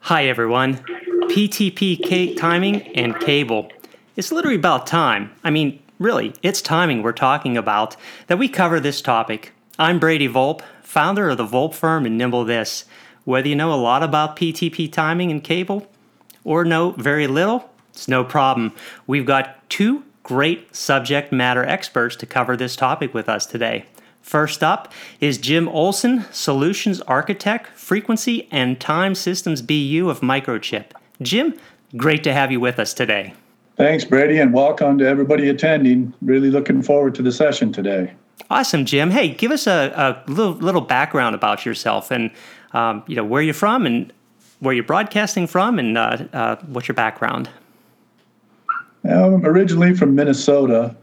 Hi, everyone. PTP timing and cable. It's literally about time. I mean, really, it's timing we're talking about that we cover this topic. I'm Brady Volpe, founder of the Volpe firm and Nimble This. Whether you know a lot about PTP timing and cable or know very little, it's no problem. We've got two great subject matter experts to cover this topic with us today. First up is Jim Olson, Solutions Architect, Frequency and Time Systems BU of Microchip. Jim, great to have you with us today. Thanks, Brady, and welcome to everybody attending. Really looking forward to the session today. Awesome, Jim. Hey, give us a, a little, little background about yourself and um, you know where you're from and where you're broadcasting from and uh, uh, what's your background. I'm originally from Minnesota,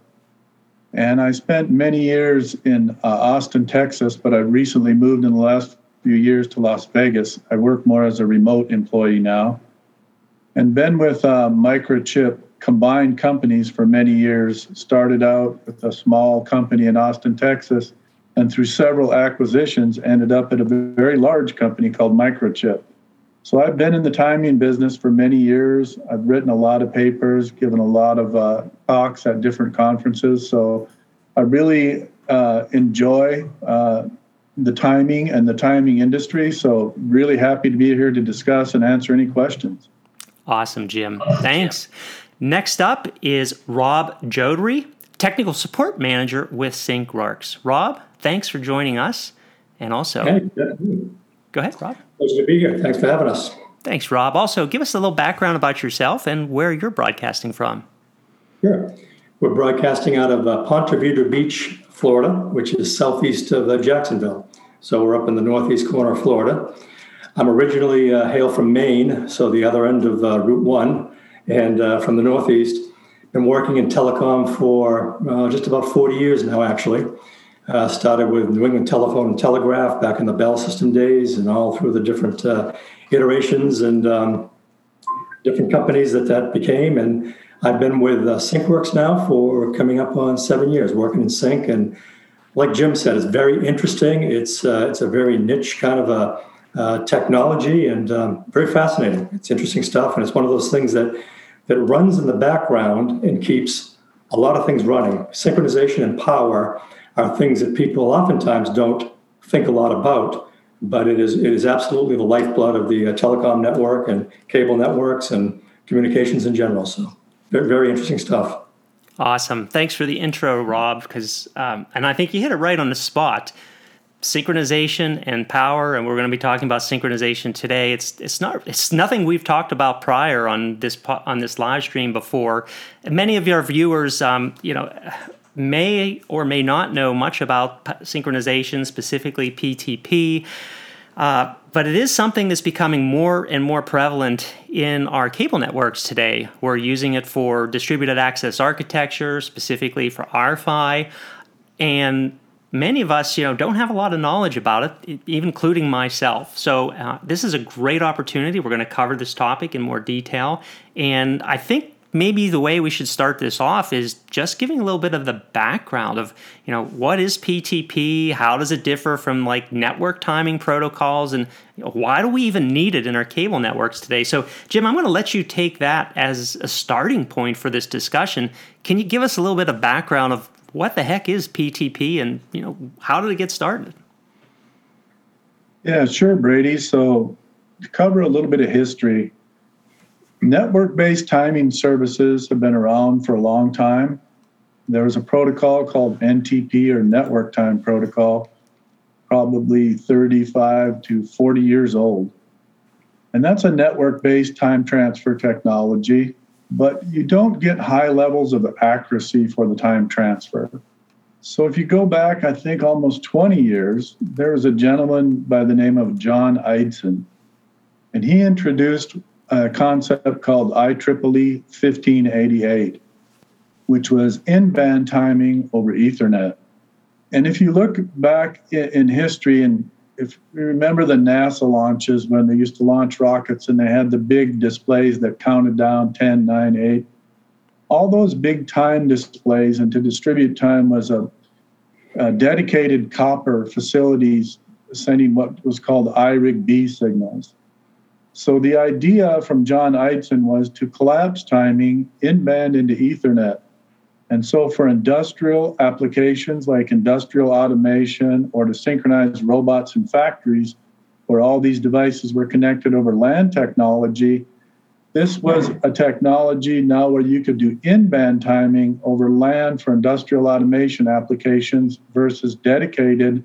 and I spent many years in uh, Austin, Texas, but I recently moved in the last few years to Las Vegas. I work more as a remote employee now and been with uh, Microchip combined companies for many years. Started out with a small company in Austin, Texas, and through several acquisitions ended up at a very large company called Microchip. So I've been in the timing business for many years. I've written a lot of papers, given a lot of uh, talks at different conferences. So I really uh, enjoy uh, the timing and the timing industry. So really happy to be here to discuss and answer any questions. Awesome, Jim. Thanks. Next up is Rob Jodry, Technical Support Manager with SyncWorks. Rob, thanks for joining us. And also, hey, go ahead, Rob. Pleasure to be here. Thanks for having us. Thanks, Rob. Also, give us a little background about yourself and where you're broadcasting from. Sure. We're broadcasting out of uh, Ponte Vedra Beach, Florida, which is southeast of uh, Jacksonville. So we're up in the northeast corner of Florida. I'm originally uh, hail from Maine, so the other end of uh, Route 1, and uh, from the northeast. Been working in telecom for uh, just about 40 years now, actually. Uh, started with New England Telephone and Telegraph back in the Bell System days, and all through the different uh, iterations and um, different companies that that became. And I've been with uh, SyncWorks now for coming up on seven years, working in Sync. And like Jim said, it's very interesting. It's uh, it's a very niche kind of a uh, technology and um, very fascinating. It's interesting stuff, and it's one of those things that that runs in the background and keeps a lot of things running. Synchronization and power are things that people oftentimes don't think a lot about, but it is it is absolutely the lifeblood of the uh, telecom network and cable networks and communications in general. So very, very interesting stuff. Awesome. Thanks for the intro, Rob. Because um, and I think you hit it right on the spot. Synchronization and power, and we're going to be talking about synchronization today. It's it's not it's nothing we've talked about prior on this on this live stream before. Many of your viewers, um, you know may or may not know much about synchronization, specifically PTP. Uh, but it is something that's becoming more and more prevalent in our cable networks today. We're using it for distributed access architecture, specifically for RFI, and many of us, you know, don't have a lot of knowledge about it, even including myself. So uh, this is a great opportunity. We're going to cover this topic in more detail, and I think maybe the way we should start this off is just giving a little bit of the background of you know what is ptp how does it differ from like network timing protocols? And why do we even need it in our cable networks today? So jim i'm going to let you take that as a starting point for this discussion. Can you give us a little bit of background of what the heck is ptp and you know how did it get started? Yeah sure brady. So to cover a little bit of history Network based timing services have been around for a long time. There was a protocol called NTP or Network Time Protocol, probably 35 to 40 years old. And that's a network based time transfer technology, but you don't get high levels of accuracy for the time transfer. So if you go back, I think almost 20 years, there was a gentleman by the name of John Eidson, and he introduced a concept called IEEE 1588, which was in band timing over Ethernet. And if you look back in history, and if you remember the NASA launches when they used to launch rockets and they had the big displays that counted down 10, 9, 8, all those big time displays and to distribute time was a, a dedicated copper facilities sending what was called IRIG-B signals. So the idea from John Eidson was to collapse timing in band into Ethernet. And so for industrial applications like industrial automation or to synchronize robots in factories, where all these devices were connected over LAN technology, this was a technology now where you could do in band timing over LAN for industrial automation applications versus dedicated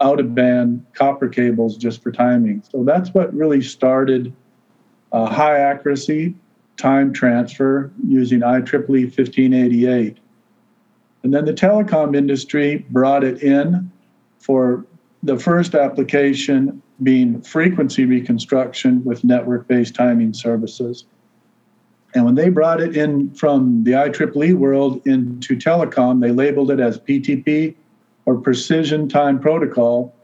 out of band copper cables just for timing. So that's what really started uh, high accuracy time transfer using IEEE 1588. And then the telecom industry brought it in for the first application being frequency reconstruction with network based timing services. And when they brought it in from the IEEE world into telecom, they labeled it as PTP or Precision Time Protocol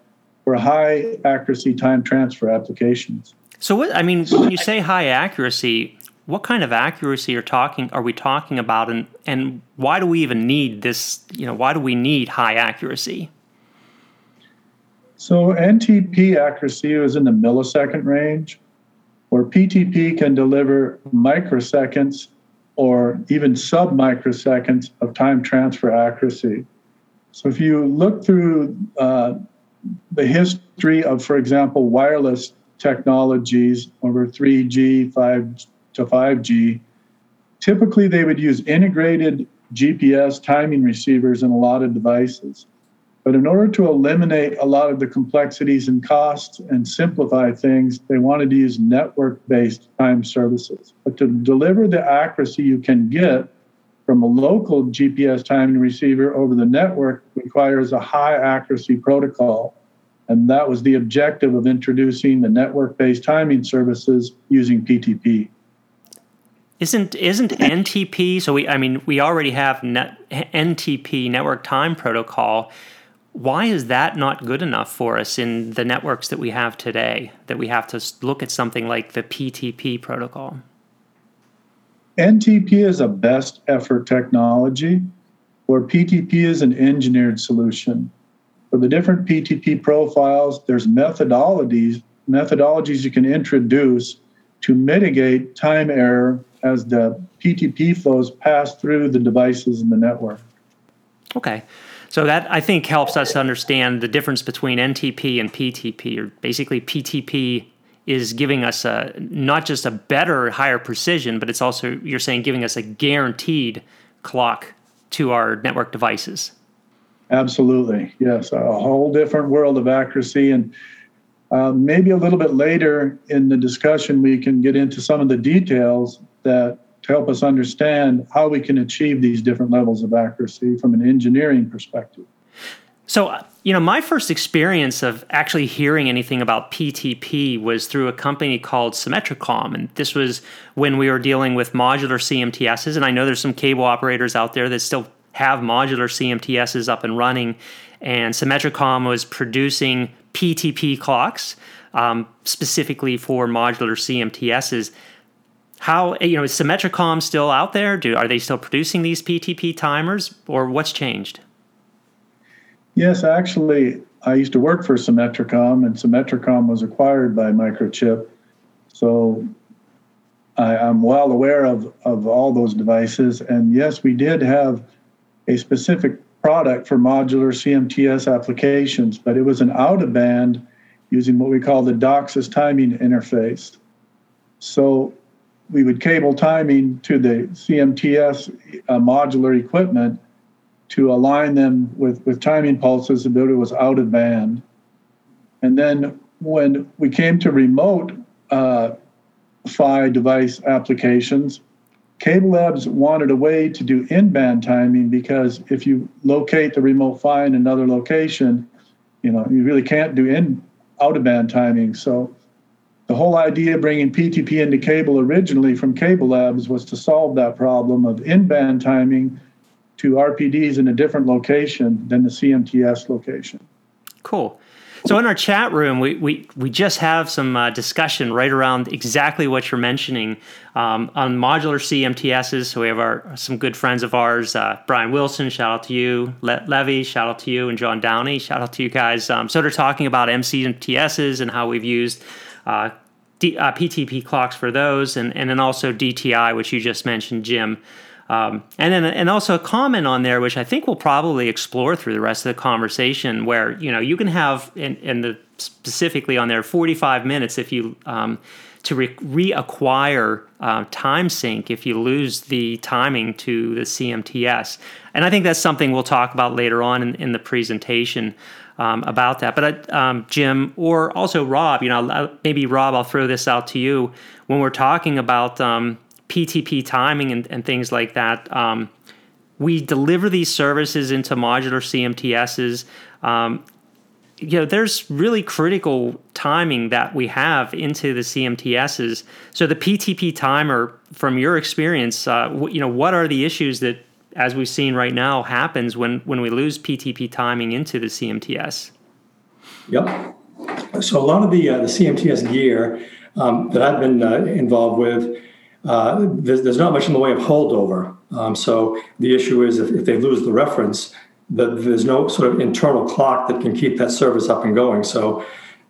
for high accuracy time transfer applications. So, what I mean, when you say high accuracy, what kind of accuracy are talking are we talking about, and and why do we even need this? You know, why do we need high accuracy? So NTP accuracy is in the millisecond range, where PTP can deliver microseconds or even sub microseconds of time transfer accuracy. So if you look through uh, the history of, for example, wireless technologies over 3G, 5 to 5G, typically they would use integrated GPS timing receivers in a lot of devices. But in order to eliminate a lot of the complexities and costs and simplify things, they wanted to use network based time services. But to deliver the accuracy you can get from a local GPS timing receiver over the network requires a high accuracy protocol. And that was the objective of introducing the network based timing services using PTP. Isn't isn't NTP? So we, I mean, we already have net, NTP network time protocol why is that not good enough for us in the networks that we have today that we have to look at something like the PTP protocol? NTP is a best effort technology where PTP is an engineered solution. For the different PTP profiles, there's methodologies methodologies you can introduce to mitigate time error as the PTP flows pass through the devices in the network. Okay. So that I think helps us understand the difference between NTP and PTP. Or basically, PTP is giving us a not just a better, higher precision, but it's also you're saying giving us a guaranteed clock to our network devices. Absolutely, yes, a whole different world of accuracy, and uh, maybe a little bit later in the discussion we can get into some of the details that to help us understand how we can achieve these different levels of accuracy from an engineering perspective. So, you know, my first experience of actually hearing anything about PTP was through a company called Symmetricom. And this was when we were dealing with modular CMTSs. And I know there's some cable operators out there that still have modular CMTSs up and running. And Symmetricom was producing PTP clocks um, specifically for modular CMTSs how you know is Symmetricom still out there? Do are they still producing these PTP timers, or what's changed? Yes, actually, I used to work for Symmetricom, and Symmetricom was acquired by Microchip. So I, am well aware of, of all those devices. And yes, we did have a specific product for modular CMTS applications, but it was an out of band using what we call the DOCSIS timing interface. So we would cable timing to the CMTS uh, modular equipment to align them with, with timing pulses that it was out of band. And then when we came to remote uh, PHY device applications, CableLabs wanted a way to do in-band timing because if you locate the remote PHY in another location, you know, you really can't do in out-of-band timing. So the whole idea of bringing PTP into cable originally from CableLabs was to solve that problem of in-band timing to RPDs in a different location than the CMTS location. Cool. So in our chat room, we we, we just have some uh, discussion right around exactly what you're mentioning um, on modular CMTSs. So we have our some good friends of ours, uh, Brian Wilson, shout out to you, Le- Levy, shout out to you, and John Downey, shout out to you guys. Um, so they're talking about MCMTSs and how we've used. Uh, D, uh, PTP clocks for those, and, and then also DTI, which you just mentioned, Jim. Um, and then and also a comment on there, which I think we'll probably explore through the rest of the conversation, where you know you can have in the specifically on there 45 minutes if you um, to re- reacquire uh, time sync if you lose the timing to the CMTS, and I think that's something we'll talk about later on in, in the presentation. Um, about that. But um, Jim or also Rob, you know, maybe Rob, I'll throw this out to you when we're talking about um, PTP timing and, and things like that. Um, we deliver these services into modular CMTSs. Um, you know, there's really critical timing that we have into the CMTSs. So the PTP timer, from your experience, uh, w- you know, what are the issues that, as we've seen right now, happens when when we lose PTP timing into the CMTS? Yep. So a lot of the uh, the CMTS gear um, that I've been uh, involved with uh, there's, there's, not much in the way of holdover. Um, so the issue is if, if they lose the reference, there's no sort of internal clock that can keep that service up and going. So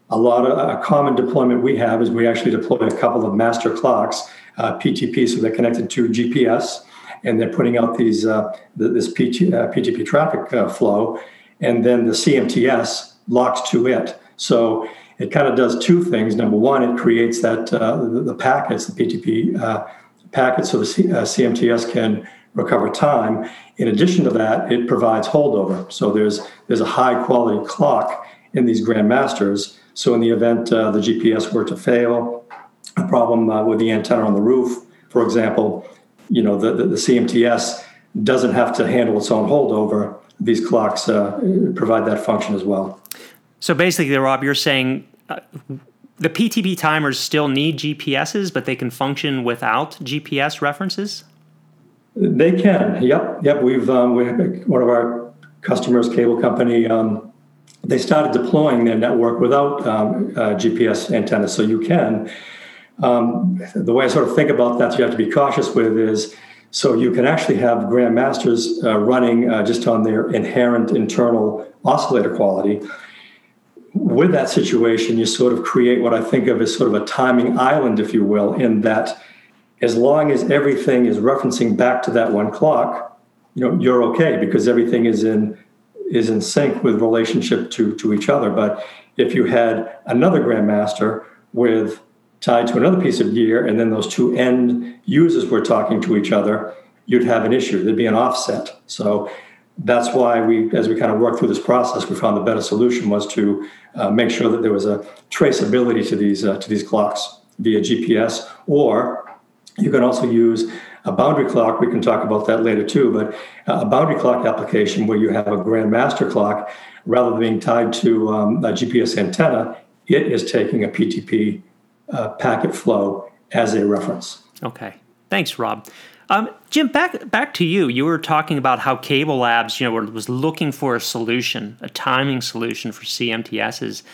a lot of a common deployment we have is we actually deploy a couple of master clocks, uh, PTP, so they're connected to GPS, and they're putting out these uh, this PT, uh, PTP traffic uh, flow, and then the CMTS locks to it. So it kind of does two things. Number one, it creates that uh, the, packets, the PTP uh, packets, so the C, uh, CMTS can recover time. In addition to that, it provides holdover. So there's there's a high quality clock in these grandmasters. So in the event uh, the GPS were to fail, a problem uh, with the antenna on the roof, for example, you know the, the, the CMTS doesn't have to handle its own holdover. These clocks uh, provide that function as well. So basically, Rob, you're saying uh, the PTP timers still need GPSs, but they can function without GPS references. They can. Yep. Yep. We've um, we one of our customers, cable company. Um, they started deploying their network without um, uh, GPS antennas, so you can. Um, the way I sort of think about that, you have to be cautious with is so you can actually have grandmasters uh, running uh, just on their inherent internal oscillator quality with that situation, you sort of create what I think of as sort of a timing island, if you will, in that as long as everything is referencing back to that one clock, you know, you're okay because everything is in is in sync with relationship to to each other. But if you had another grandmaster with tied to another piece of gear, and then those two end users were talking to each other, you'd have an issue. There'd be an offset. So that's why we, as we kind of worked through this process, we found the better solution was to uh, make sure that there was a traceability to these uh, to these clocks via GPS, or you can also use a boundary clock. We can talk about that later too, but a boundary clock application where you have a grandmaster clock rather than being tied to um, a GPS antenna, it is taking a PTP uh, packet flow as a reference. Okay, thanks, Rob. Um, Jim, back back to you. You were talking about how CableLabs, you know, was looking for a solution, a timing solution for CMTSs,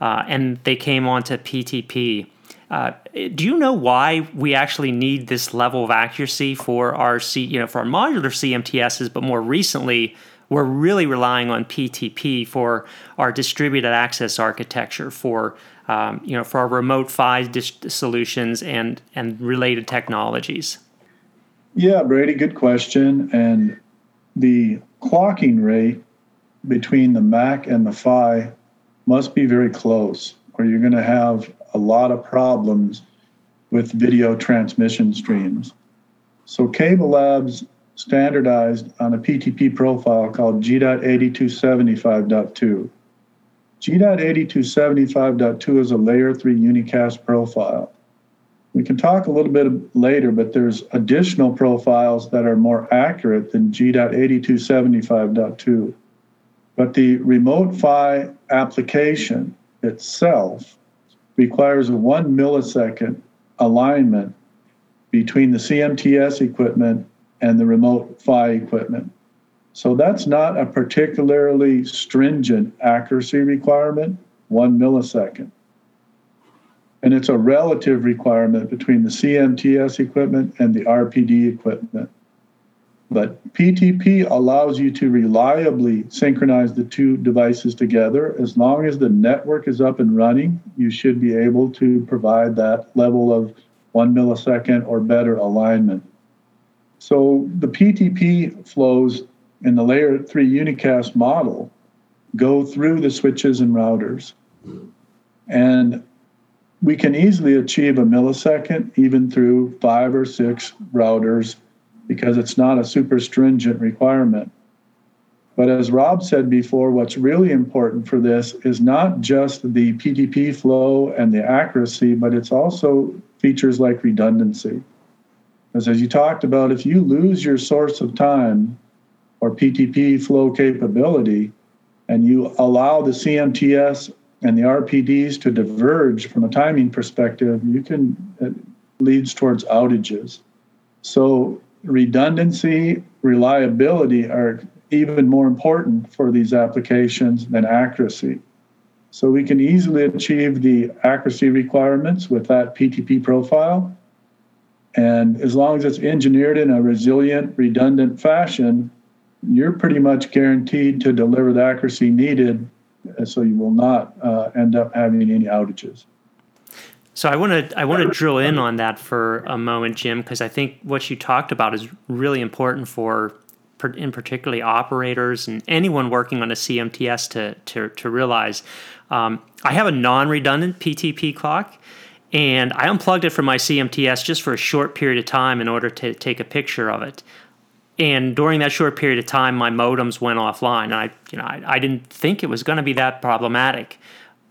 uh, and they came on to PTP. Uh, do you know why we actually need this level of accuracy for our C, you know, for our modular CMTSs, but more recently, we're really relying on PTP for our distributed access architecture, for um, you know, for our remote PHY dis- solutions and and related technologies. Yeah, Brady, good question. And the clocking rate between the Mac and the PHY must be very close, or you're going to have a lot of problems with video transmission streams. So CableLabs standardized on a PTP profile called G.8275.2. G.8275.2 is a layer 3 unicast profile. We can talk a little bit later, but there's additional profiles that are more accurate than G.8275.2. But the remote PHY application itself requires a one millisecond alignment between the CMTS equipment and the remote PHY equipment. So that's not a particularly stringent accuracy requirement. one millisecond. And it's a relative requirement between the CMTS equipment and the RPD equipment. But PTP allows you to reliably synchronize the two devices together. As long as the network is up and running, you should be able to provide that level of one millisecond or better alignment. So the PTP flows in the layer 3 unicast model go through the switches and routers. And we can easily achieve a millisecond even through five or six routers because it's not a super stringent requirement. But as Rob said before, what's really important for this is not just the PTP flow and the accuracy, but it's also features like redundancy. Because as you talked about, if you lose your source of time or PTP flow capability, and you allow the CMTS and the RPDs to diverge from a timing perspective, you can it leads towards outages. So redundancy, reliability are even more important for these applications than accuracy. So we can easily achieve the accuracy requirements with that PTP profile. And as long as it's engineered in a resilient, redundant fashion, you're pretty much guaranteed to deliver the accuracy needed so you will not uh, end up having any outages. So I want to I want to drill in on that for a moment, Jim, because I think what you talked about is really important for, in particularly operators and anyone working on a CMTS to to, to realize. Um, I have a non-redundant PTP clock, and I unplugged it from my CMTS just for a short period of time in order to take a picture of it. And during that short period of time, my modems went offline. I, you know, I, I didn't think it was going to be that problematic,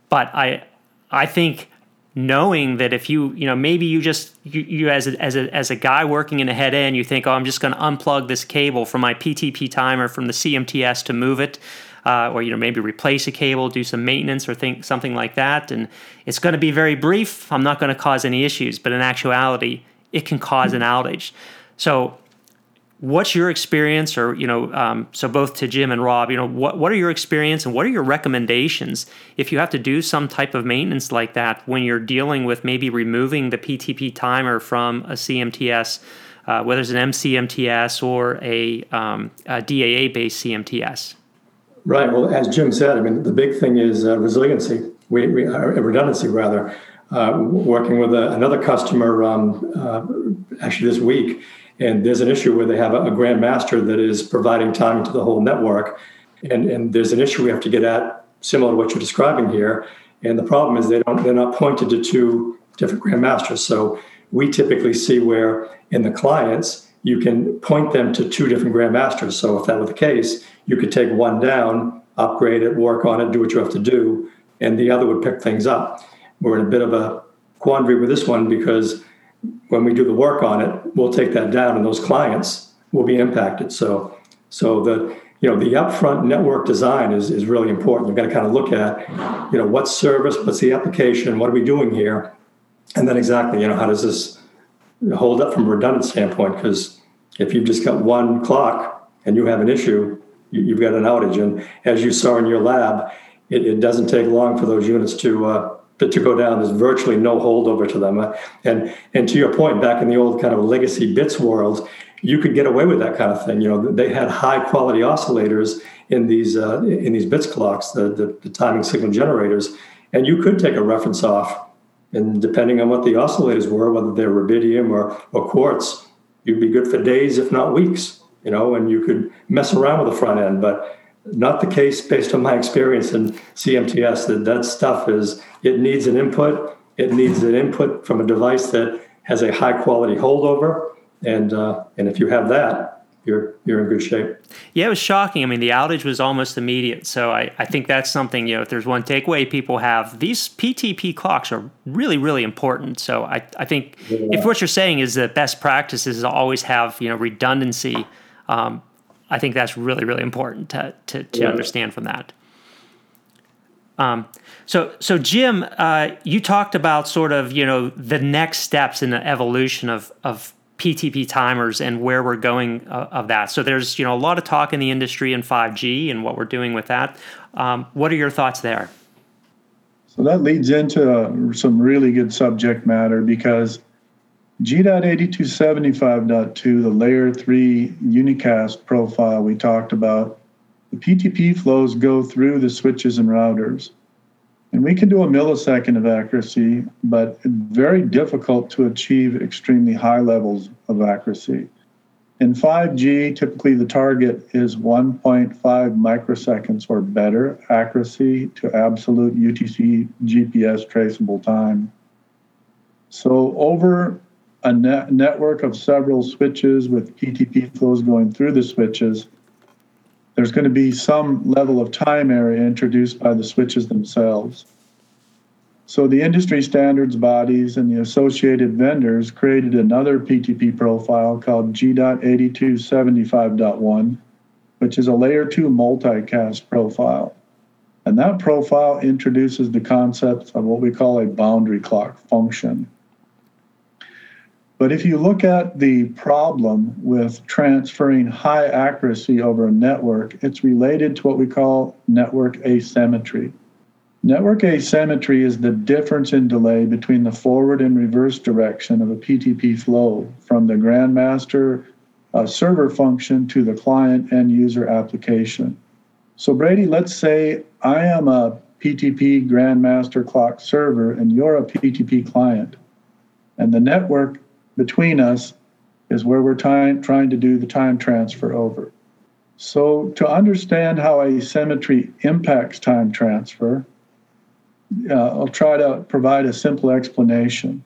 but I, I think knowing that if you you know maybe you just you, you as a, as a as a guy working in a head end you think oh I'm just going to unplug this cable from my PTP timer from the CMTS to move it uh, or you know maybe replace a cable do some maintenance or think something like that. And it's going to be very brief. I'm not going to cause any issues. But in actuality it can cause an outage. So what's your experience or you know um, so both to jim and rob you know what, what are your experience and what are your recommendations if you have to do some type of maintenance like that when you're dealing with maybe removing the ptp timer from a cmts uh, whether it's an mcmts or a, um, a daa based cmts right. Well as jim said i mean the big thing is uh, resiliency. We, we, redundancy rather uh, working with a, another customer um, uh, actually this week and there's an issue where they have a, a grandmaster that is providing time to the whole network. And, and there's an issue we have to get at, similar to what you're describing here. And the problem is they don't they're not pointed to two different grandmasters. So we typically see where in the clients you can point them to two different grandmasters. So if that were the case, you could take one down, upgrade it, work on it, do what you have to do, and the other would pick things up. We're in a bit of a quandary with this one because when we do the work on it, we'll take that down, and those clients will be impacted. So, so the you know the upfront network design is is really important. You've got to kind of look at you know what service, what's the application, what are we doing here, and then exactly you know how does this hold up from a redundant standpoint? Because if you've just got one clock and you have an issue, you, have got an outage, and as you saw in your lab, it, it doesn't take long for those units to uh, to, to go down. There's virtually no holdover to them. And and to your point, back in the old kind of legacy bits world, you could get away with that kind of thing. You know, they had high quality oscillators in these uh, in these bits clocks, the, the, the timing signal generators, and you could take a reference off. And depending on what the oscillators were, whether they're rubidium or, or quartz, you'd be good for days, if not weeks. You know, and you could mess around with the front end, but not the case based on my experience in CMTS. That that stuff is it needs an input. It needs an input from a device that has a high quality holdover, and uh, and if you have that, you're you're in good shape. Yeah, it was shocking. I mean, the outage was almost immediate. So I, I think that's something, you know, if there's one takeaway people have, these PTP clocks are really, really important. So I, I think yeah. if what you're saying is that best practices is always have, you know, redundancy, um, I think that's really, really important to, to, to yeah. understand from that. Um, so, so Jim, uh, you talked about sort of you know the next steps in the evolution of of PTP timers and where we're going uh, of that. So there's you know a lot of talk in the industry in 5G and what we're doing with that. Um, what are your thoughts there? So that leads into uh, some really good subject matter because G.8275.2, the layer 3 unicast profile we talked about, the PTP flows go through the switches and routers. And we can do a millisecond of accuracy, but very difficult to achieve extremely high levels of accuracy. In 5G, typically the target is 1.5 microseconds or better accuracy to absolute UTC GPS traceable time. So, over a net network of several switches with PTP flows going through the switches, there's going to be some level of time error introduced by the switches themselves. So the industry standards bodies and the associated vendors created another PTP profile called G.8275.1, which is a layer 2 multicast profile. And that profile introduces the concept of what we call a boundary clock function. But if you look at the problem with transferring high accuracy over a network, it's related to what we call network asymmetry. Network asymmetry is the difference in delay between the forward and reverse direction of a PTP flow from the Grandmaster uh, server function to the client end user application. So, Brady, let's say I am a PTP Grandmaster clock server and you're a PTP client, and the network between us is where we're time, trying to do the time transfer over. So, to understand how asymmetry impacts time transfer, uh, I'll try to provide a simple explanation.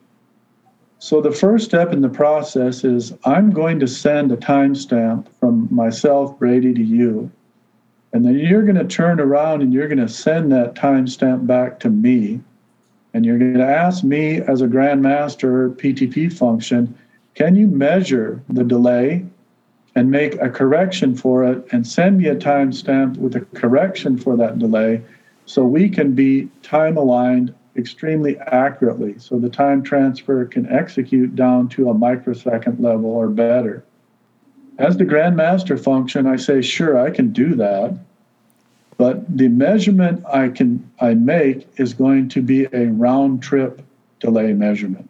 So, the first step in the process is I'm going to send a timestamp from myself, Brady, to you. And then you're going to turn around and you're going to send that timestamp back to me and you're going to ask me as a grandmaster PTP function, can you measure the delay and make a correction for it and send me a timestamp with a correction for that delay so we can be time aligned extremely accurately so the time transfer can execute down to a microsecond level or better. As the grandmaster function, I say, sure, I can do that. But the measurement I can I make is going to be a round trip delay measurement.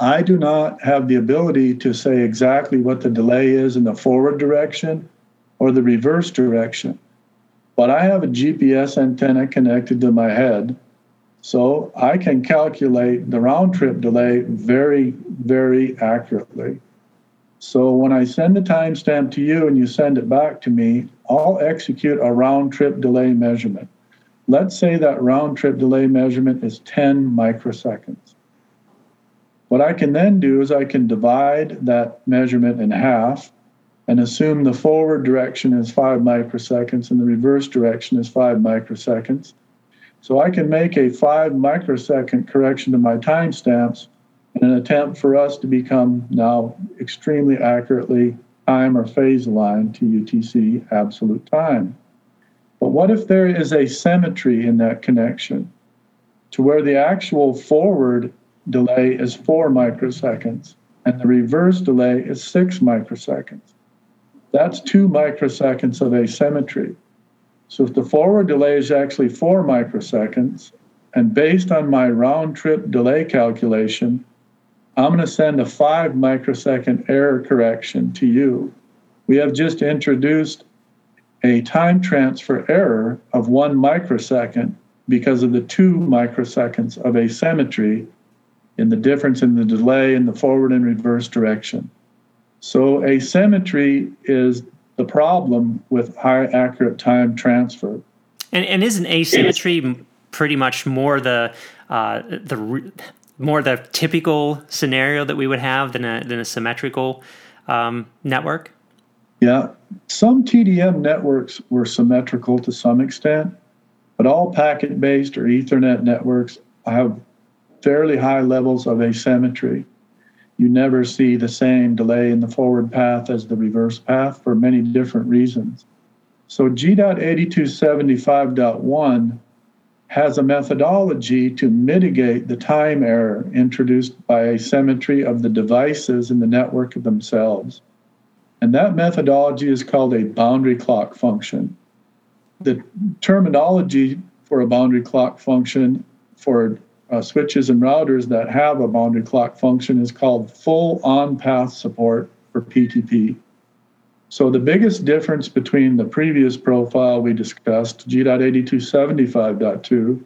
I do not have the ability to say exactly what the delay is in the forward direction or the reverse direction. But I have a GPS antenna connected to my head, so I can calculate the round trip delay very, very accurately. So when I send the timestamp to you and you send it back to me, I'll execute a round trip delay measurement. Let's say that round trip delay measurement is 10 microseconds. What I can then do is I can divide that measurement in half and assume the forward direction is 5 microseconds and the reverse direction is 5 microseconds. So I can make a 5 microsecond correction to my timestamps in an attempt for us to become now extremely accurately time or phase aligned to UTC absolute time. But what if there is asymmetry in that connection to where the actual forward delay is four microseconds and the reverse delay is six microseconds? That's two microseconds of asymmetry. So if the forward delay is actually four microseconds, and based on my round trip delay calculation, I'm going to send a five microsecond error correction to you. We have just introduced a time transfer error of one microsecond because of the two microseconds of asymmetry in the difference in the delay in the forward and reverse direction. So, asymmetry is the problem with high accurate time transfer. And, and isn't asymmetry pretty much more the uh, the more the typical scenario that we would have than a, than a symmetrical um, network? Yeah, some TDM networks were symmetrical to some extent, but all packet based or Ethernet networks have fairly high levels of asymmetry. You never see the same delay in the forward path as the reverse path for many different reasons. So G.8275.1 has a methodology to mitigate the time error introduced by asymmetry of the devices in the network themselves. And that methodology is called a boundary clock function. The terminology for a boundary clock function for uh, switches and routers that have a boundary clock function is called full on path support for PTP. So the biggest difference between the previous profile we discussed, G.8275.2,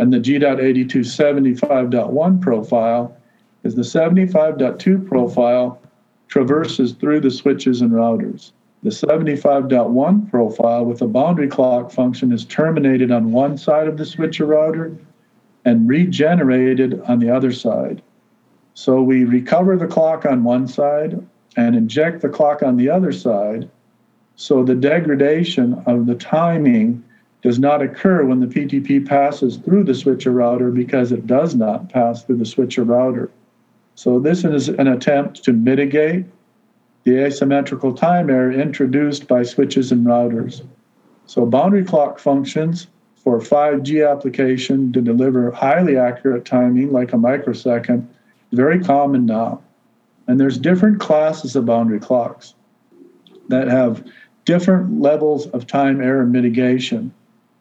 and the G.8275.1 profile is the 75.2 profile traverses through the switches and routers. The 75.1 profile with a boundary clock function is terminated on one side of the switcher router and regenerated on the other side. So we recover the clock on one side and inject the clock on the other side. So the degradation of the timing does not occur when the PTP passes through the switcher router because it does not pass through the switcher router. So this is an attempt to mitigate the asymmetrical time error introduced by switches and routers. So boundary clock functions for 5G application to deliver highly accurate timing like a microsecond very common now. And there's different classes of boundary clocks that have different levels of time error mitigation.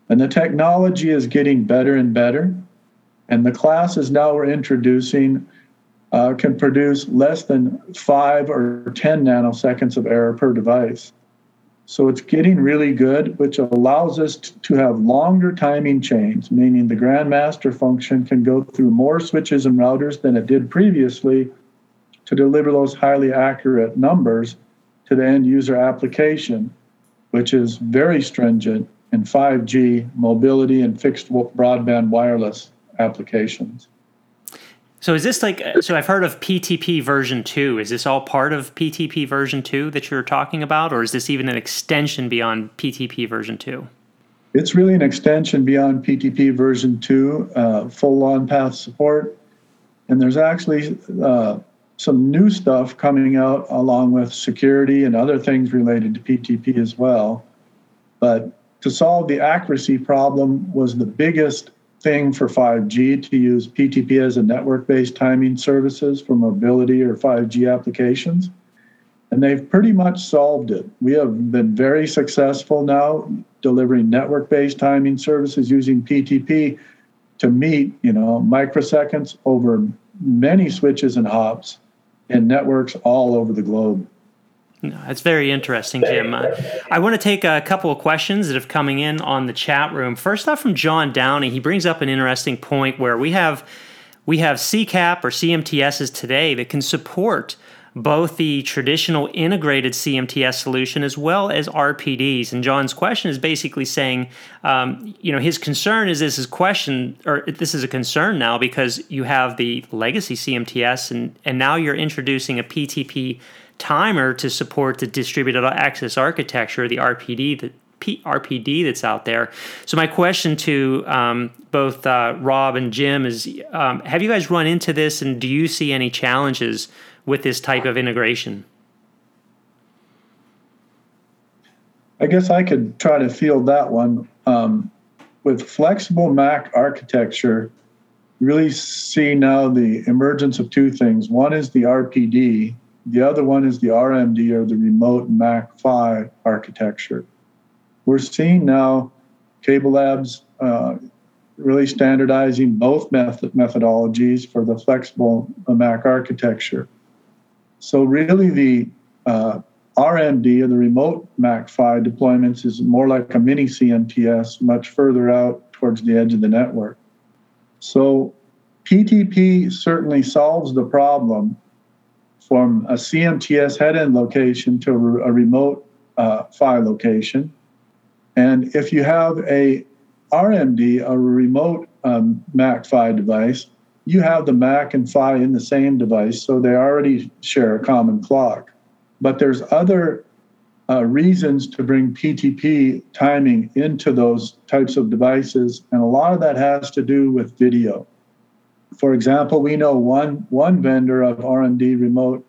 And the technology is getting better and better. And the classes now we're introducing uh, can produce less than five or 10 nanoseconds of error per device. So it's getting really good, which allows us to have longer timing chains, meaning the grandmaster function can go through more switches and routers than it did previously to deliver those highly accurate numbers to the end user application, which is very stringent in 5G mobility and fixed broadband wireless applications. So is this like so I've heard of PTP version 2. Is this all part of PTP version 2 that you're talking about or is this even an extension beyond PTP version 2? It's really an extension beyond PTP version 2, uh, full on path support. And there's actually uh, some new stuff coming out along with security and other things related to PTP as well. But to solve the accuracy problem was the biggest thing for 5G to use PTP as a network based timing services for mobility or 5G applications. And they've pretty much solved it. We have been very successful now delivering network based timing services using PTP to meet, you know, microseconds over many switches and hops in networks all over the globe. No, that's very interesting, Jim. Uh, I want to take a couple of questions that have coming in on the chat room. First off, from John Downey, he brings up an interesting point where we have we have CCAP or CMTSs today that can support both the traditional integrated CMTS solution as well as RPDs. And John's question is basically saying, um, you know, his concern is this is question or this is a concern now because you have the legacy CMTS and and now you're introducing a PTP timer to support the distributed access architecture, the RPD that RPD that's out there. So my question to um, both uh, Rob and Jim is: um, Have you guys run into this, and do you see any challenges with this type of integration? I guess I could try to field that one. Um, with flexible MAC architecture, really see now the emergence of two things. One is the RPD, the other one is the RMD or the remote MAC PHY architecture. We're seeing now CableLabs uh, really standardizing both method methodologies for the flexible MAC architecture. So really the uh, RMD or the remote MAC PHY deployments is more like a mini CMTS, much further out towards the edge of the network. So PTP certainly solves the problem from a CMTS head-end location to a, remote uh, PHY location. And if you have a RMD, a remote um, MAC PHY device, you have the MAC and PHY in the same device, so they already share a common clock. But there's other uh, reasons to bring PTP timing into those types of devices, and a lot of that has to do with video for example, we know one, one vendor of RMD remote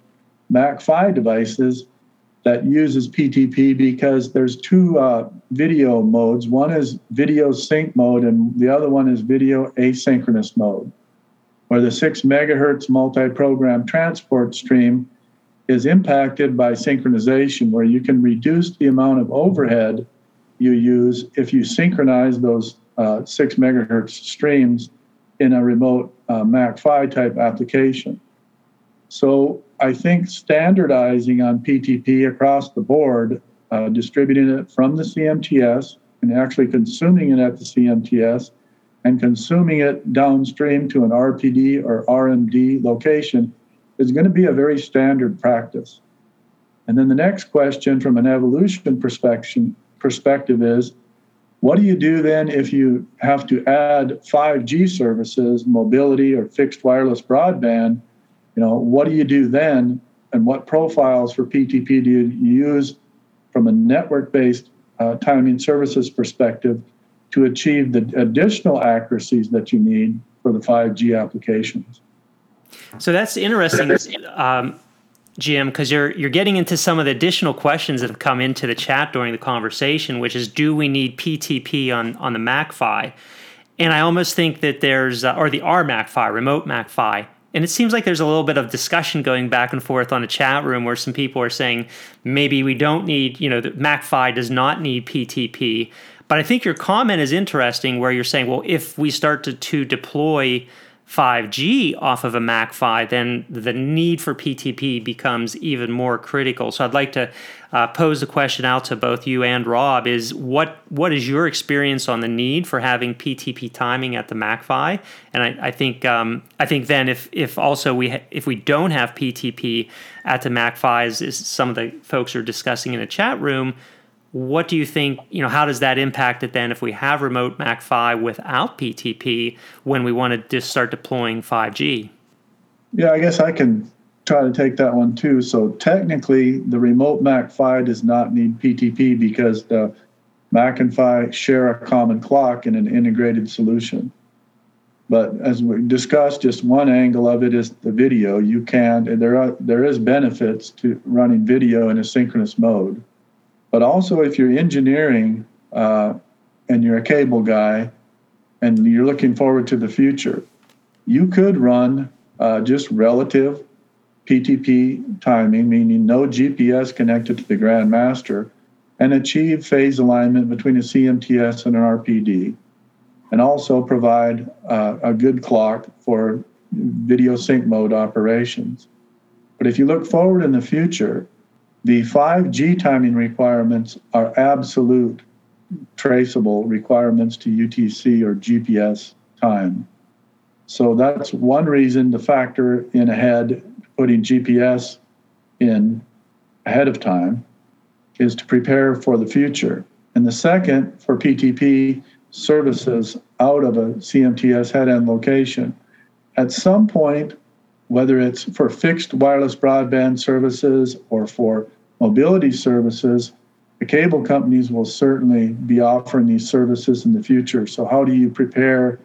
MAC PHY devices that uses PTP because there's two uh, video modes. One is video sync mode, and the other one is video asynchronous mode, where the six megahertz multi program transport stream is impacted by synchronization, where you can reduce the amount of overhead you use if you synchronize those uh, six megahertz streams in a remote uh, MAC-PHY type application. So I think standardizing on PTP across the board, uh, distributing it from the CMTS and actually consuming it at the CMTS and consuming it downstream to an RPD or RMD location is going to be a very standard practice. And then the next question from an evolution perspective, perspective is what do you do then if you have to add 5G services, mobility or fixed wireless broadband? You know, what do you do then? And what profiles for PTP do you use from a network-based uh, timing services perspective to achieve the additional accuracies that you need for the 5G applications? So that's interesting. Um, Jim, because you're you're getting into some of the additional questions that have come into the chat during the conversation, which is, do we need PTP on on the MAC-PHY? And I almost think that there's uh, or the R remote MAC-PHY, and it seems like there's a little bit of discussion going back and forth on a chat room where some people are saying maybe we don't need, you know, the MAC-PHY does not need PTP. But I think your comment is interesting where you're saying, well, if we start to, to deploy 5G off of a MAC-PHY, then the need for PTP becomes even more critical. So I'd like to uh, pose the question out to both you and Rob: Is what what is your experience on the need for having PTP timing at the MAC-PHY? And I, I think um, I think then if if also we ha- if we don't have PTP at the MAC-PHY, as, as some of the folks are discussing in the chat room what do you think you know how does that impact it then if we have remote mac-phy without ptp when we want to just start deploying 5g yeah i guess i can try to take that one too. So technically the remote mac-phy does not need ptp because the mac and phy share a common clock in an integrated solution. But as we discussed just one angle of it is the video. You can and there are there is benefits to running video in a synchronous mode but also, if you're engineering uh, and you're a cable guy and you're looking forward to the future, you could run uh, just relative PTP timing, meaning no GPS connected to the Grandmaster, and achieve phase alignment between a CMTS and an RPD, and also provide uh, a good clock for video sync mode operations. But if you look forward in the future, the 5G timing requirements are absolute traceable requirements to UTC or GPS time. So that's one reason to factor in ahead, putting GPS in ahead of time is to prepare for the future. And the second, for PTP services out of a CMTS head end location. At some point, whether it's for fixed wireless broadband services or for mobility services, the cable companies will certainly be offering these services in the future. So, how do you prepare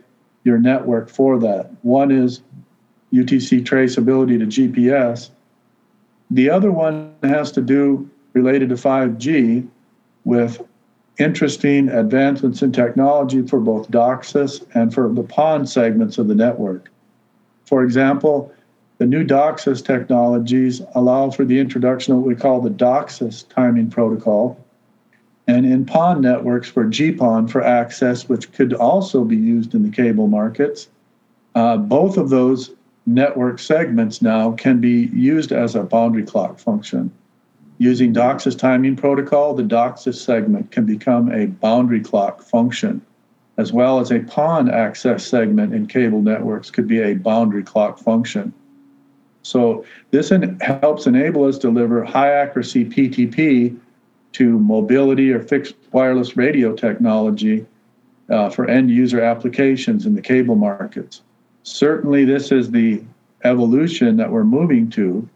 your network for that? One is UTC traceability to GPS. The other one has to do related to 5G with interesting advancements in technology for both DOCSIS and for the PON segments of the network. For example, the new DOCSIS technologies allow for the introduction of what we call the DOCSIS timing protocol. And in PON networks for GPON for access, which could also be used in the cable markets, uh, both of those network segments now can be used as a boundary clock function. Using DOCSIS timing protocol, the DOCSIS segment can become a boundary clock function, as well as a PON access segment in cable networks could be a boundary clock function. So this en- helps enable us deliver high accuracy PTP to mobility or fixed wireless radio technology uh, for end user applications in the cable markets. Certainly, this is the evolution that we're moving to.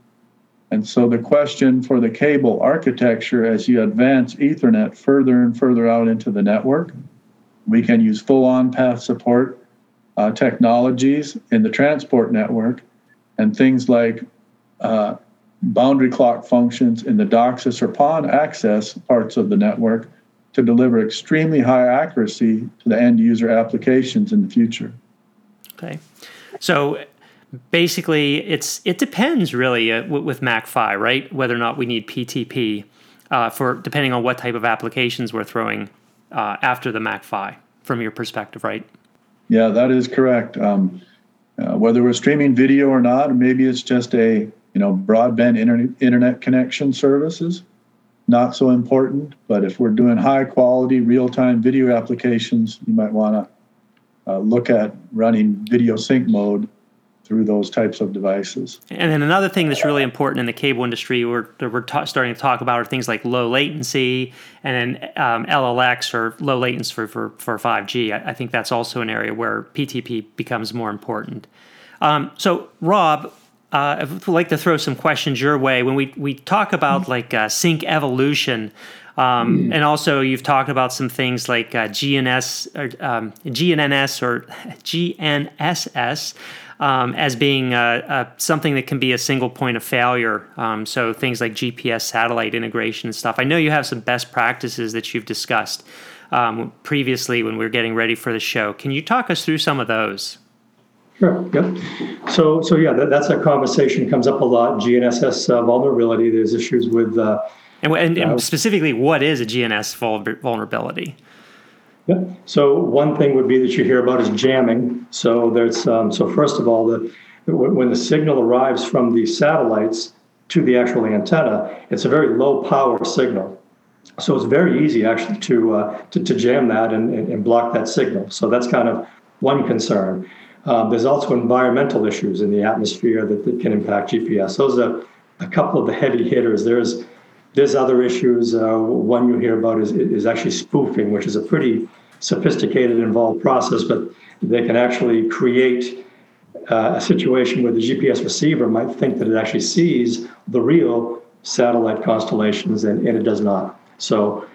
And so, the question for the cable architecture as you advance Ethernet further and further out into the network, we can use full on path support uh, technologies in the transport network and things like uh, boundary clock functions in the DOCSIS or PON access parts of the network to deliver extremely high accuracy to the end user applications in the future. Okay. So basically it's it depends really uh, with MAC-PHY, right? Whether or not we need PTP uh, for depending on what type of applications we're throwing uh, after the MAC-PHY from your perspective, right? Yeah, that is correct. Um, uh, whether we're streaming video or not, maybe it's just a you know broadband internet internet connection services, not so important. But if we're doing high quality real time video applications, you might want to uh, look at running video sync mode through those types of devices. And then another thing that's really important in the cable industry, we're, we're ta- starting to talk about are things like low latency and then um, LLX or low latency for, for, for 5G. I, I, think that's also an area where PTP becomes more important. Um, so, Rob, uh, I'd like to throw some questions your way. When we, we talk about mm-hmm. like uh, sync evolution, um, mm. and also you've talked about some things like uh, GNS or um, GNNS or GNSS um, as being uh, uh, something that can be a single point of failure. Um, so things like GPS satellite integration and stuff. I know you have some best practices that you've discussed um, previously when we were getting ready for the show. Can you talk us through some of those? Sure. Yep. So, so yeah, that, that's a conversation comes up a lot. GNSS uh, vulnerability. There's issues with. Uh, and, and, and, uh, specifically, what is a GNS vulnerability? Yeah. So one thing would be that you hear about is jamming. So there's um, so first of all, the when the signal arrives from the satellites to the actual antenna, it's a very low power signal. So it's very easy actually to uh, to, to, jam that and, and, block that signal. So that's kind of one concern. Um, there's also environmental issues in the atmosphere that, that can impact GPS. Those are a couple of the heavy hitters. There's there's other issues. Uh, one you hear about is, is actually spoofing, which is a pretty sophisticated, involved process, but they can actually create uh, a situation where the GPS receiver might think that it actually sees the real satellite constellations, and, and it does not. So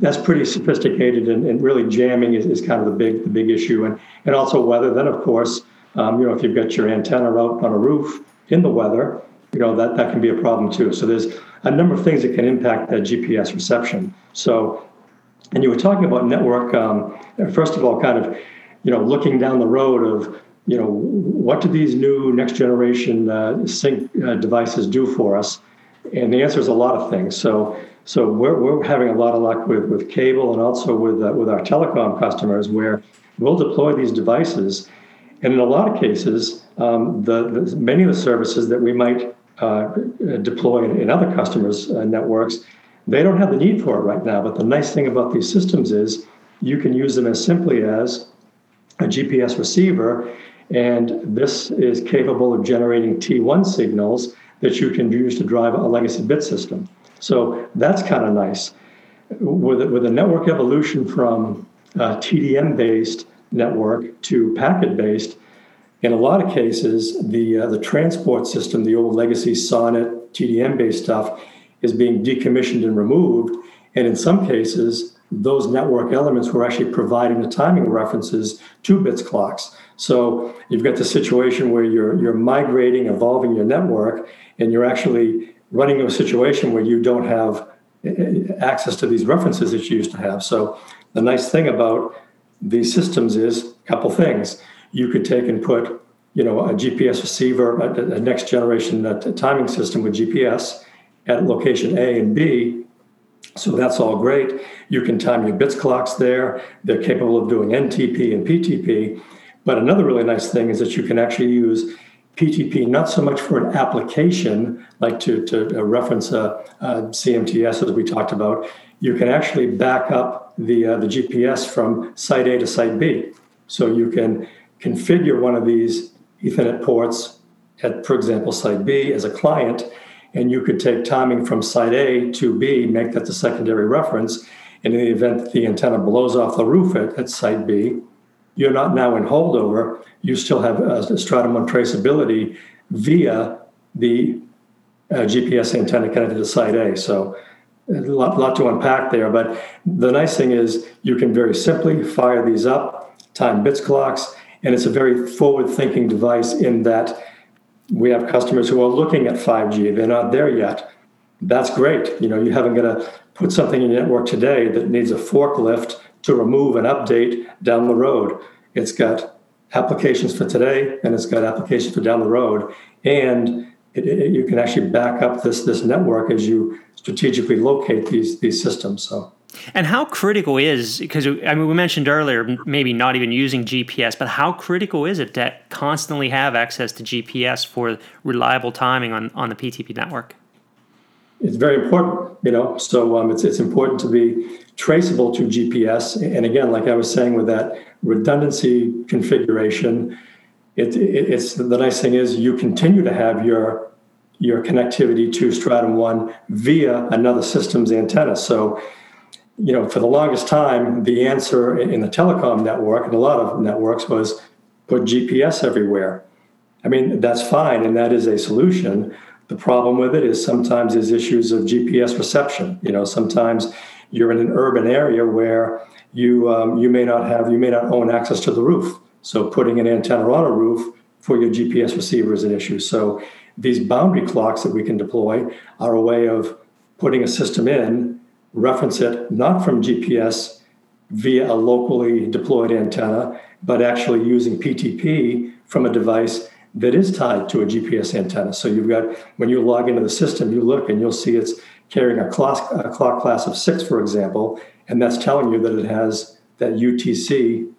that's pretty sophisticated, and, and really jamming is, is, kind of the big the big issue, and and also weather. Then of course, um, you know, if you've got your antenna out on a roof in the weather, you know that that can be a problem too. So there's a number of things that can impact that GPS reception. So and you were talking about network. Um, first of all, kind of, you know, looking down the road of, you know, what do these new next generation uh, sync uh, devices do for us? And the answer is a lot of things. So, so we're, we're having a lot of luck with, with cable and also with uh, with our telecom customers, where we'll deploy these devices, and in a lot of cases, um, the, the, many of the services that we might uh, deploy in, in other customers' uh, networks they don't have the need for it right now, but the nice thing about these systems is you can use them as simply as a GPS receiver, and this is capable of generating T1 signals that you can use to drive a legacy bit system. So that's kind of nice. With, with a network evolution from TDM based network to packet based, in a lot of cases, the, uh, the transport system, the old legacy SONET TDM based stuff, is being decommissioned and removed. And in some cases, those network elements were actually providing the timing references to bits clocks. So you've got the situation where you're you're migrating, evolving your network, and you're actually running a situation where you don't have eh, eh, access to these references that you used to have. So the nice thing about these systems is a couple things. You could take and put, you know, a GPS receiver, a, a next generation uh, a timing system with GPS, at location A and B. So that's all great. You can time your bits clocks there. They're capable of doing NTP and PTP. But another really nice thing is that you can actually use PTP not so much for an application, like to, to uh, reference uh, a, a, CMTS as we talked about. You can actually back up the, uh, the GPS from site A to site B. So you can configure one of these Ethernet ports at, for example, site B as a client and you could take timing from site A to B, make that the secondary reference. And in the event that the antenna blows off the roof at, at site B, you're not now in holdover. You still have a stratum one traceability via the uh, GPS antenna connected to site A. So a lot, lot to unpack there. But the nice thing is you can very simply fire these up, time bits clocks, and it's a very forward thinking device in that we have customers who are looking at 5G. They're not there yet. That's great. You know, you haven't got to put something in your network today that needs a forklift to remove an update down the road. It's got applications for today and it's got applications for down the road. And it, it, you can actually back up this this network as you strategically locate these these systems. So And how critical is because I mean we mentioned earlier maybe not even using GPS, but how critical is it to constantly have access to GPS for reliable timing on, on the PTP network? It's very important, you know. So um, it's it's important to be traceable to GPS. And again, like I was saying with that redundancy configuration, it, it, it's the nice thing is you continue to have your your connectivity to Stratum One via another system's antenna. So you know, for the longest time, the answer in the telecom network and a lot of networks was put GPS everywhere. I mean, that's fine, and that is a solution. The problem with it is sometimes there's issues of GPS reception. You know, sometimes you're in an urban area where you um, you may not have you may not own access to the roof. So putting an antenna on a roof for your GPS receiver is an issue. So these boundary clocks that we can deploy are a way of putting a system in reference it not from GPS via a locally deployed antenna, but actually using PTP from a device that is tied to a GPS antenna. So you've got, when you log into the system, you look and you'll see it's carrying a clock, a clock class of six, for example, and that's telling you that it has that UTC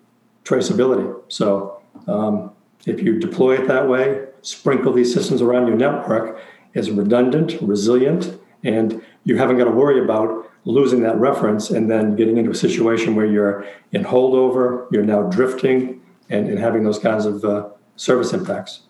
traceability. So um, if you deploy it that way, sprinkle these systems around your network, is redundant, resilient, and you haven't got to worry about losing that reference and then getting into a situation where you're in holdover, you're now drifting, and, and having those kinds of uh, service impacts.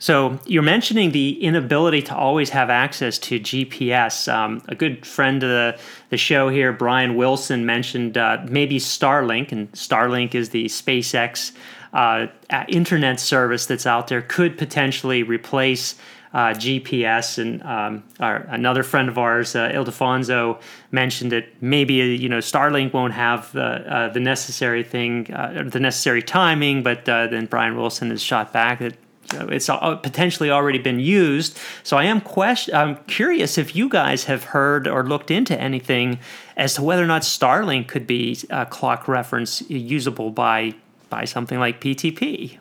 So you're mentioning the inability to always have access to GPS. Um, a good friend of the, the show here, Brian Wilson, mentioned uh, maybe Starlink, and Starlink is the SpaceX uh, internet service that's out there, could potentially replace uh, GPS. And um, our, another friend of ours, uh, Ildefonso, mentioned that maybe you know Starlink won't have the uh, the necessary thing, uh, the necessary timing. But uh, then Brian Wilson has shot back that it's potentially already been used. So I am question. I'm curious if you guys have heard or looked into anything as to whether or not Starlink could be a clock reference usable by by something like PTP.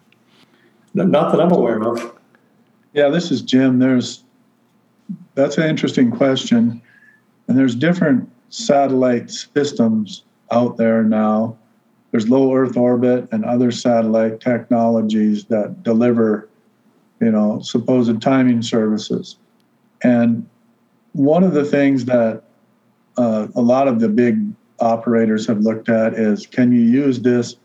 Not that I'm aware of. Yeah, this is Jim. There's that's an interesting question, and there's different satellite systems out there now. There's low Earth orbit and other satellite technologies that deliver, you know, supposed timing services. And one of the things that uh, a lot of the big operators have looked at is can you use this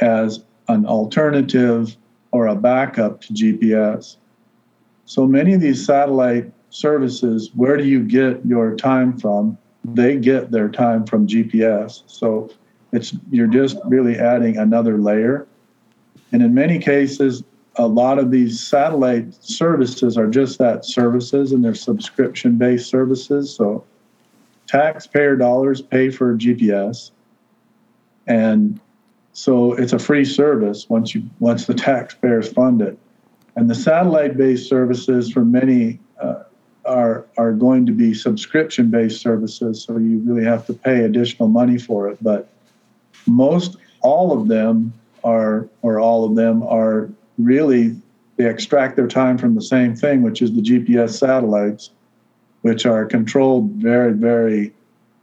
as an alternative or a backup to GPS? So many of these satellite services, where do you get your time from? They get their time from GPS. So it's you're just really adding another layer. And in many cases, a lot of these satellite services are just that services and they're subscription based services. So taxpayer dollars pay for GPS. And so it's a free service once you once the taxpayers fund it. And the satellite-based services for many uh, are are going to be subscription-based services, so you really have to pay additional money for it. But most all of them are, or all of them are really they extract their time from the same thing, which is the GPS satellites, which are controlled very, very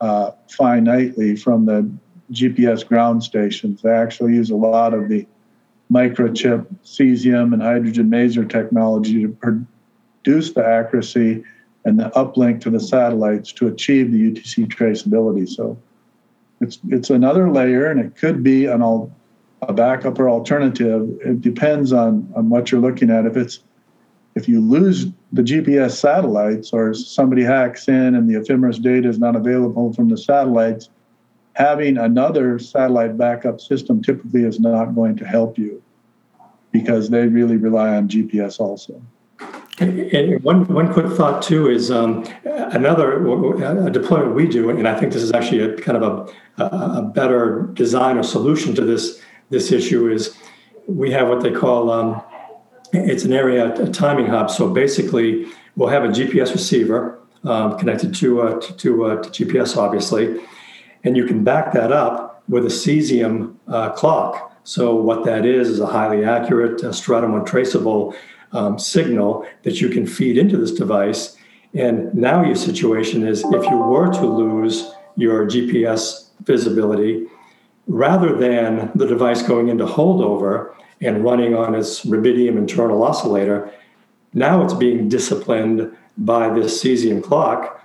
uh, finitely from the GPS ground stations. They actually use a lot of the microchip cesium and hydrogen maser technology to produce the accuracy and the uplink to the satellites to achieve the UTC traceability. So it's it's another layer, and it could be an all a backup or alternative. It depends on on what you're looking at. If it's if you lose the GPS satellites or somebody hacks in and the ephemeris data is not available from the satellites, having another satellite backup system typically is not going to help you because they really rely on GPS also. And one, one quick thought too is um, another a deployment we do, and I think this is actually a kind of a, a better design or solution to this this issue is we have what they call um, it's an area a timing hub. So basically, we'll have a GPS receiver um, connected to uh, to, to, uh, to GPS, obviously, and you can back that up with a cesium uh, clock. So what that is is a highly accurate uh, stratum one traceable um, signal that you can feed into this device. And now your situation is if you were to lose your GPS visibility rather than the device going into holdover and running on its rubidium internal oscillator. Now it's being disciplined by this cesium clock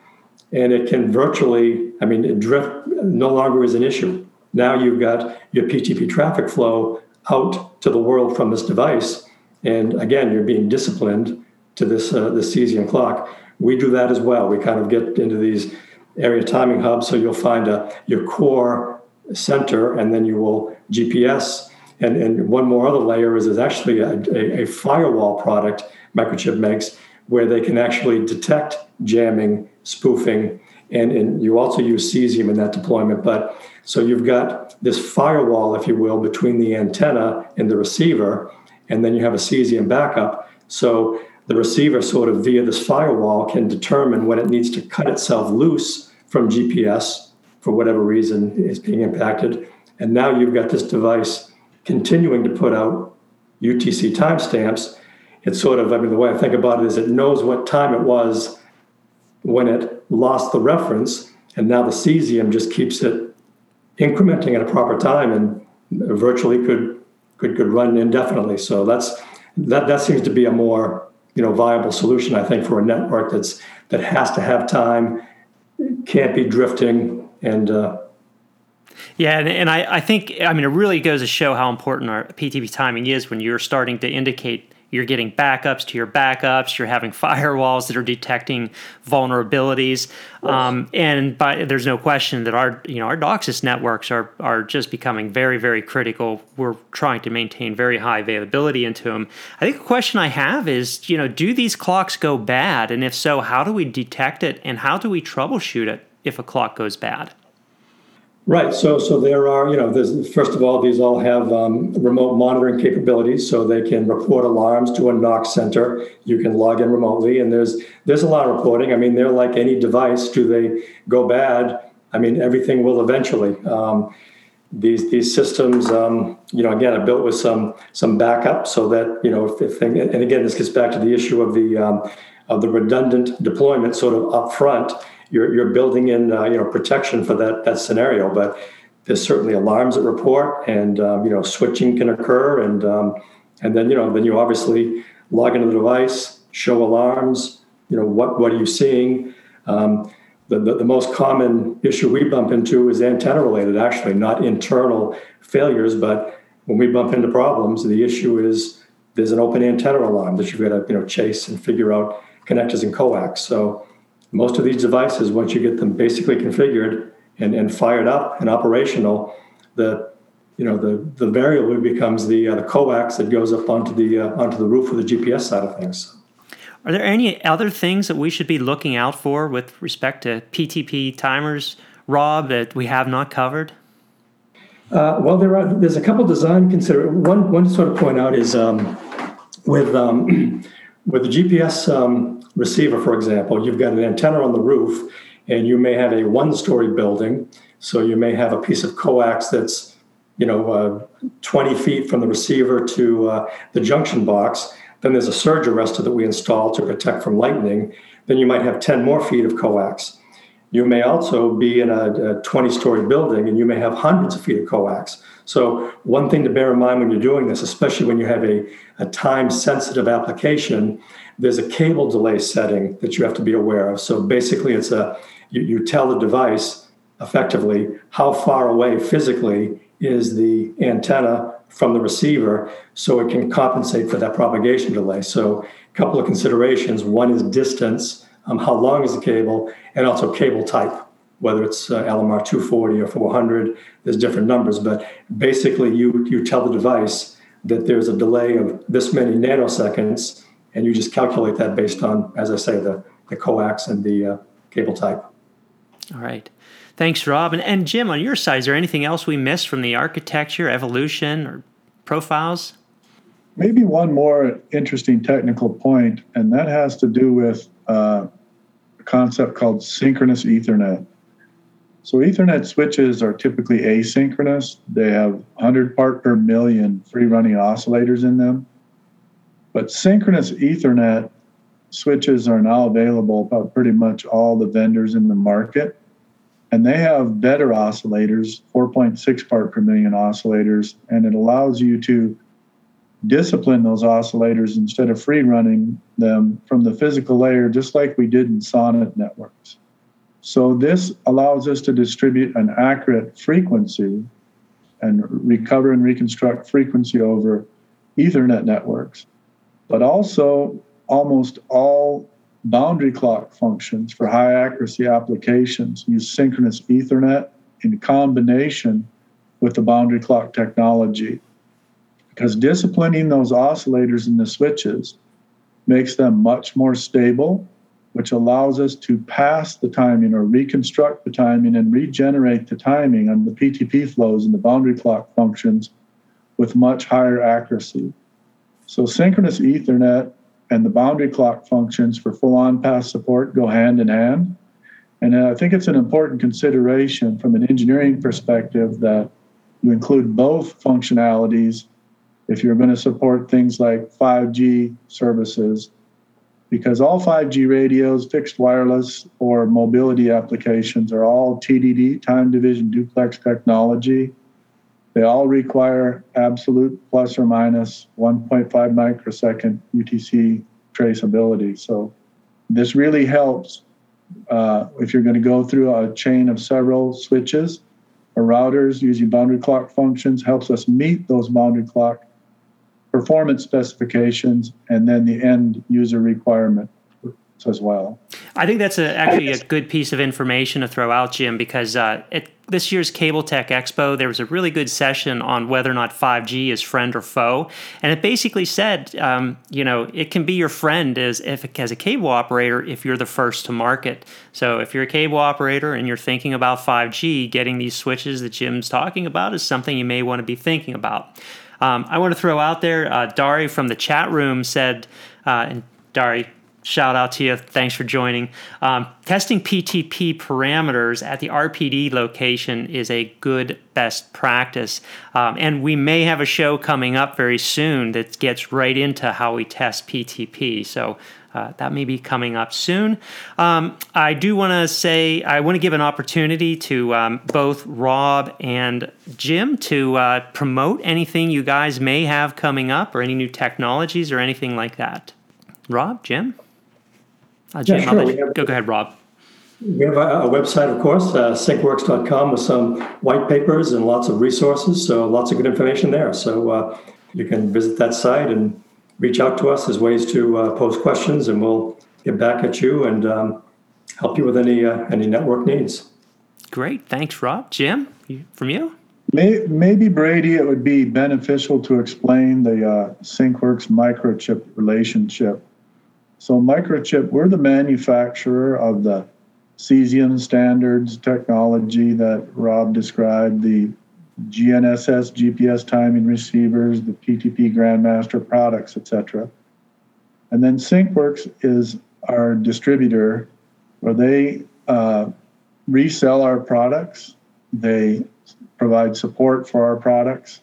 and it can virtually, I mean, drift no longer is an issue. Now you've got your PTP traffic flow out to the world from this device. And again, you're being disciplined to this, uh, this cesium clock. We do that as well. We kind of get into these area timing hubs. So you'll find a, your core center, and then you will GPS. And, and one more other layer is is actually a, a, a firewall product Microchip makes where they can actually detect jamming, spoofing, and, and you also use cesium in that deployment. But so you've got this firewall, if you will, between the antenna and the receiver, and then you have a cesium backup. So the receiver, sort of via this firewall, can determine when it needs to cut itself loose from GPS for whatever reason is being impacted. And now you've got this device continuing to put out UTC timestamps. It's sort of, I mean, the way I think about it is it knows what time it was when it lost the reference, and now the cesium just keeps it incrementing at a proper time and virtually could could could run indefinitely. So that's that that seems to be a more you know viable solution, I think, for a network that's that has to have time, can't be drifting, and uh, yeah, and, and I, I think I mean it really goes to show how important our PTP timing is when you're starting to indicate you're getting backups to your backups. You're having firewalls that are detecting vulnerabilities, um, and by, there's no question that our you know our DOCSIS networks are are just becoming very very critical. We're trying to maintain very high availability into them. I think the question I have is you know do these clocks go bad, and if so, how do we detect it, and how do we troubleshoot it if a clock goes bad? Right. So, so there are, you know, first of all, these all have um, remote monitoring capabilities, so they can report alarms to a NOC center. You can log in remotely, and there's there's a lot of reporting. I mean, they're like any device. Do they go bad? I mean, everything will eventually. Um, these these systems, um, you know, again, are built with some some backup, so that you know, if, if and again, this gets back to the issue of the um, of the redundant deployment, sort of upfront you're, you're building in uh, you know protection for that that scenario. But there's certainly alarms that report, and um, you know switching can occur, and um, and then you know then you obviously log into the device, show alarms. You know what what are you seeing? Um, the, the, the, most common issue we bump into is antenna related, actually, not internal failures, but when we bump into problems, the issue is there's an open antenna alarm that you've got to you know chase and figure out connectors and coax. So most of these devices, once you get them basically configured and, and fired up and operational, the you know the the variable becomes the uh, the coax that goes up onto the uh, onto the roof of the GPS side of things. Are there any other things that we should be looking out for with respect to PTP timers, Rob, that we have not covered? Uh, well, there are. There's a couple design consider. One one sort of point out is um, with um, with the GPS um, receiver, for example, you've got an antenna on the roof, and you may have a one-story building. So you may have a piece of coax that's, you know, uh, 20 feet from the receiver to uh, the junction box. Then there's a surge arrestor that we install to protect from lightning. Then you might have 10 more feet of coax. You may also be in a 20 story building and you may have hundreds of feet of coax. So, one thing to bear in mind when you're doing this, especially when you have a, a time sensitive application, there's a cable delay setting that you have to be aware of. So, basically, it's a you, you tell the device effectively how far away physically is the antenna from the receiver so it can compensate for that propagation delay. So, a couple of considerations one is distance, um, how long is the cable, and also cable type whether it's uh, LMR 240 or 400, there's different numbers, but basically you, you tell the device that there's a delay of this many nanoseconds, and you just calculate that based on, as I say, the, the coax and the uh, cable type. All right. Thanks, Rob. And, and Jim, on your side, is there anything else we missed from the architecture, evolution, or profiles? Maybe one more interesting technical point, and that has to do with uh, a concept called synchronous Ethernet. So Ethernet switches are typically asynchronous. They have 100 part per million free running oscillators in them. But synchronous Ethernet switches are now available by pretty much all the vendors in the market. and they have better oscillators, 4.6 part per million oscillators, and it allows you to discipline those oscillators instead of free running them from the physical layer, just like we did in SONET networks. So, this allows us to distribute an accurate frequency and recover and reconstruct frequency over Ethernet networks. But also, almost all boundary clock functions for high accuracy applications use synchronous Ethernet in combination with the boundary clock technology. Because disciplining those oscillators in the switches makes them much more stable, which allows us to pass the timing or reconstruct the timing and regenerate the timing on the PTP flows and the boundary clock functions with much higher accuracy. So, synchronous Ethernet and the boundary clock functions for full on path support go hand in hand. And I think it's an important consideration from an engineering perspective that you include both functionalities if you're going to support things like 5G services, because all 5G radios, fixed wireless, or mobility applications are all TDD, time division duplex technology. They all require absolute plus or minus 1.5 microsecond UTC traceability. So this really helps uh, if you're going to go through a chain of several switches or routers using boundary clock functions helps us meet those boundary clock performance specifications and then the end user requirement as well. I think that's a, actually a good piece of information to throw out, Jim, because uh, at this year's Cable-Tec Expo, there was a really good session on whether or not 5G is friend or foe, and it basically said, um, you know, it can be your friend as if as a cable operator if you're the first to market. So if you're a cable operator and you're thinking about 5G, getting these switches that Jim's talking about is something you may want to be thinking about. Um, I want to throw out there, uh, Dari from the chat room said, uh, and Dari, shout out to you. Thanks for joining. Um, testing PTP parameters at the RPD location is a good best practice. Um, and we may have a show coming up very soon that gets right into how we test PTP. So uh, that may be coming up soon. Um, I do want to say, I want to give an opportunity to um, both Rob and Jim to uh, promote anything you guys may have coming up or any new technologies or anything like that. Rob, Jim? Uh, Jim, yeah, sure. Have, go, go ahead, Rob. We have a, a website, of course, uh, syncworks.com, with some white papers and lots of resources. So lots of good information there. So uh, you can visit that site and reach out to us as ways to uh, pose questions, and we'll get back at you and um, help you with any uh, any network needs. Great, thanks, Rob. Jim, from you. Maybe Brady, it would be beneficial to explain the uh, SyncWorks microchip relationship. So, microchip, we're the manufacturer of the cesium standards technology that Rob described, the GNSS, GPS timing receivers, the PTP Grandmaster products, etc. And then SyncWorks is our distributor where they uh, resell our products, they provide support for our products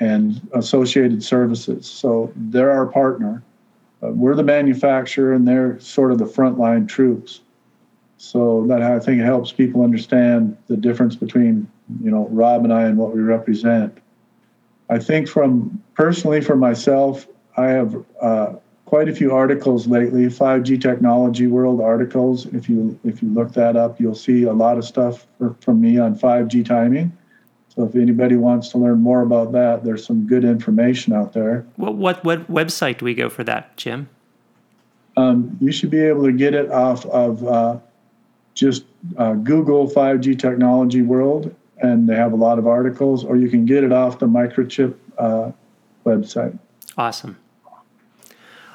and associated services. So they're our partner. Uh, we're the manufacturer and they're sort of the frontline troops. So that I think helps people understand the difference between you know Rob and I and what we represent. I think from personally for myself, I have uh, quite a few articles lately, 5G technology world articles. If you if you look that up, you'll see a lot of stuff for, from me on 5G timing. So if anybody wants to learn more about that, there's some good information out there. Well, what what website do we go for that, Jim? Um, you should be able to get it off of uh, just uh, Google 5G technology world, and they have a lot of articles, or you can get it off the microchip uh, website. Awesome.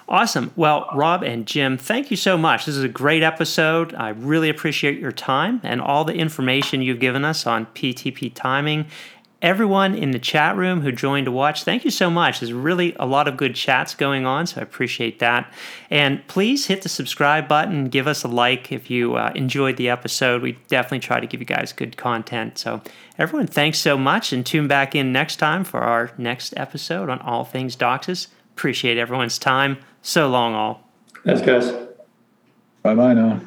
Awesome. Well, Rob and Jim, thank you so much. This is a great episode. I really appreciate your time and all the information you've given us on PTP timing everyone in the chat room who joined to watch, thank you so much. There's really a lot of good chats going on, so I appreciate that. And please hit the subscribe button, give us a like if you uh, enjoyed the episode. We definitely try to give you guys good content. So, everyone, thanks so much, and tune back in next time for our next episode on all things DOCSIS. Appreciate everyone's time. So long, all. Thanks, guys. Bye bye now.